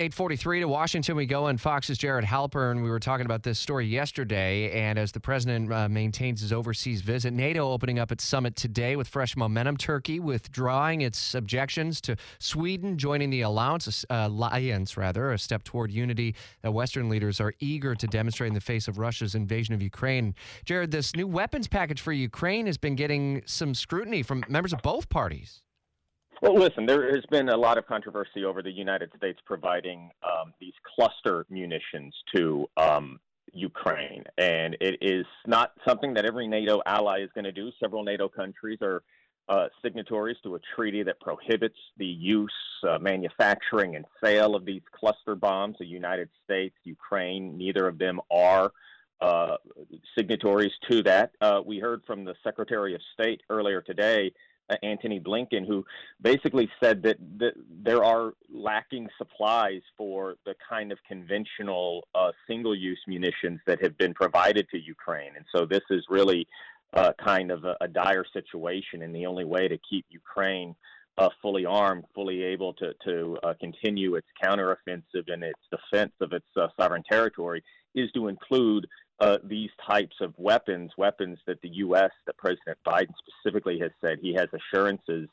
843 to Washington we go, and Fox's Jared Halpern. We were talking about this story yesterday, and as the president uh, maintains his overseas visit, NATO opening up its summit today with fresh momentum. Turkey withdrawing its objections to Sweden joining the alliance, uh, alliance rather, a step toward unity that Western leaders are eager to demonstrate in the face of Russia's invasion of Ukraine. Jared, this new weapons package for Ukraine has been getting some scrutiny from members of both parties. Well, listen, there has been a lot of controversy over the United States providing um, these cluster munitions to um, Ukraine, and it is not something that every NATO ally is going to do. Several NATO countries are uh, signatories to a treaty that prohibits the use, uh, manufacturing, and sale of these cluster bombs. The United States, Ukraine, neither of them are. Uh, signatories to that. Uh, we heard from the Secretary of State earlier today Antony Blinken, who basically said that, that there are lacking supplies for the kind of conventional uh, single use munitions that have been provided to Ukraine. And so this is really uh, kind of a, a, dire situation, and the only way to keep Ukraine. Uh, fully armed, fully able to to uh, continue its counteroffensive and its defense of its uh, sovereign territory is to include uh, these types of weapons, weapons that the U.S., that President Biden specifically has said he has assurances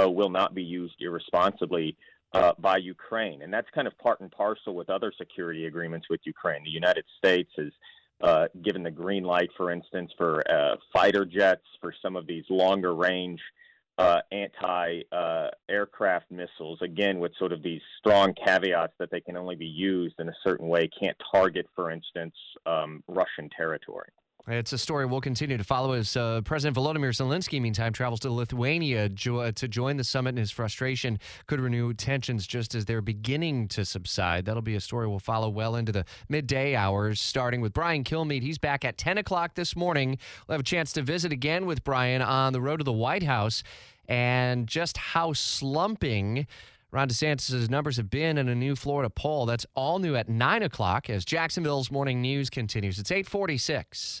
uh, will not be used irresponsibly uh, by Ukraine. And that's kind of part and parcel with other security agreements with Ukraine. The United States has given the green light, for instance, for fighter jets, for some of these longer range uh, anti uh, aircraft missiles, again, with sort of these strong caveats that they can only be used in a certain way, can't target, for instance, um, Russian territory. It's a story we'll continue to follow as uh, President Volodymyr Zelensky, meantime, travels to Lithuania jo- to join the summit, and his frustration could renew tensions just as they're beginning to subside. That'll be a story we'll follow well into the midday hours, starting with Brian Kilmeade. He's back at 10 o'clock this morning. We'll have a chance to visit again with Brian on the road to the White House and just how slumping. Ron DeSantis' numbers have been in a new Florida poll. That's all new at 9 o'clock as Jacksonville's morning news continues. It's 846.